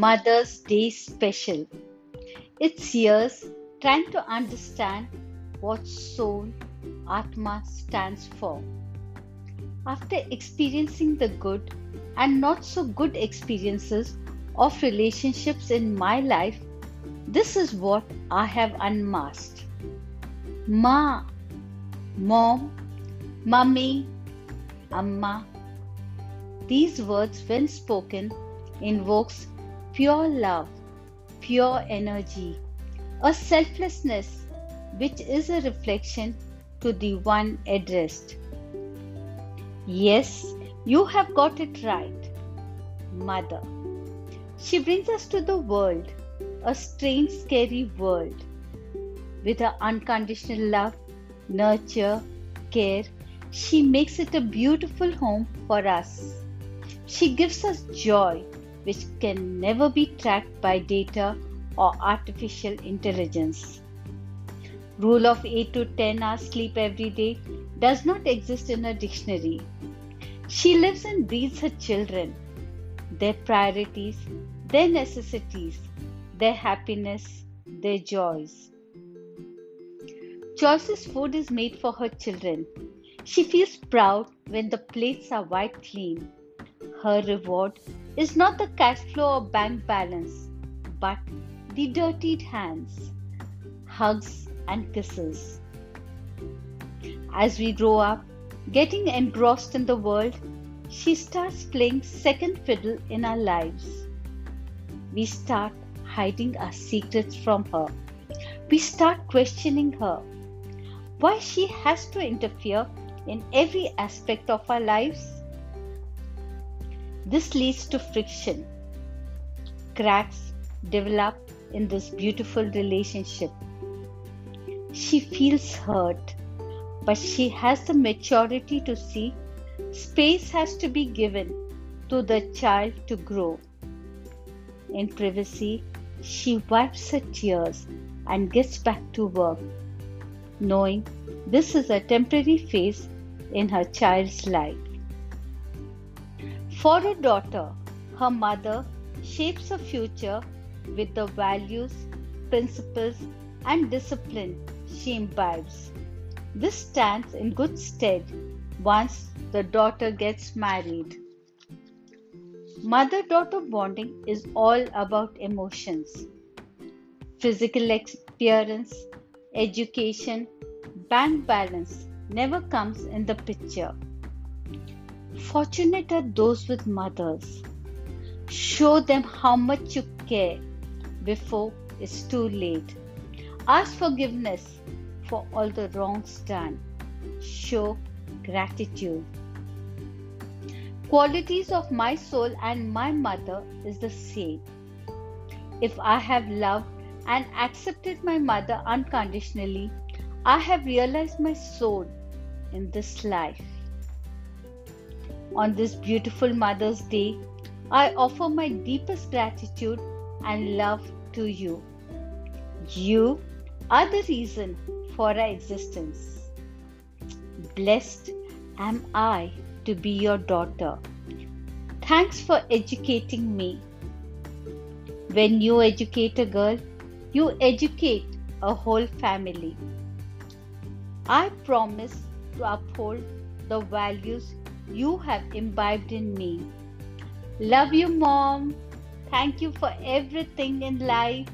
Mother's Day special. It's years trying to understand what soul Atma stands for. After experiencing the good and not so good experiences of relationships in my life, this is what I have unmasked. Ma, mom, mummy, amma. These words, when spoken, invokes pure love, pure energy, a selflessness which is a reflection to the one addressed. Yes, you have got it right, Mother. She brings us to the world, a strange, scary world, with her unconditional love, nurture, care. She makes it a beautiful home for us. She gives us joy which can never be tracked by data or artificial intelligence. Rule of 8 to 10 hours sleep every day does not exist in a dictionary. She lives and breathes her children, their priorities, their necessities, their happiness, their joys. Choices food is made for her children. She feels proud when the plates are wiped clean. Her reward is not the cash flow or bank balance, but the dirtied hands, hugs, and kisses. As we grow up, getting engrossed in the world, she starts playing second fiddle in our lives. We start hiding our secrets from her. We start questioning her. Why she has to interfere in every aspect of our lives? This leads to friction. Cracks develop in this beautiful relationship. She feels hurt, but she has the maturity to see space has to be given to the child to grow. In privacy, she wipes her tears and gets back to work, knowing this is a temporary phase in her child's life. For a daughter, her mother shapes her future with the values, principles, and discipline she imbibes. This stands in good stead once the daughter gets married. Mother daughter bonding is all about emotions. Physical appearance, education, bank balance never comes in the picture. Fortunate are those with mothers. Show them how much you care before it's too late. Ask forgiveness for all the wrongs done. Show gratitude. Qualities of my soul and my mother is the same. If I have loved and accepted my mother unconditionally, I have realized my soul in this life. On this beautiful Mother's Day, I offer my deepest gratitude and love to you. You are the reason for our existence. Blessed am I to be your daughter. Thanks for educating me. When you educate a girl, you educate a whole family. I promise to uphold the values you have imbibed in me. Love you, Mom. Thank you for everything in life.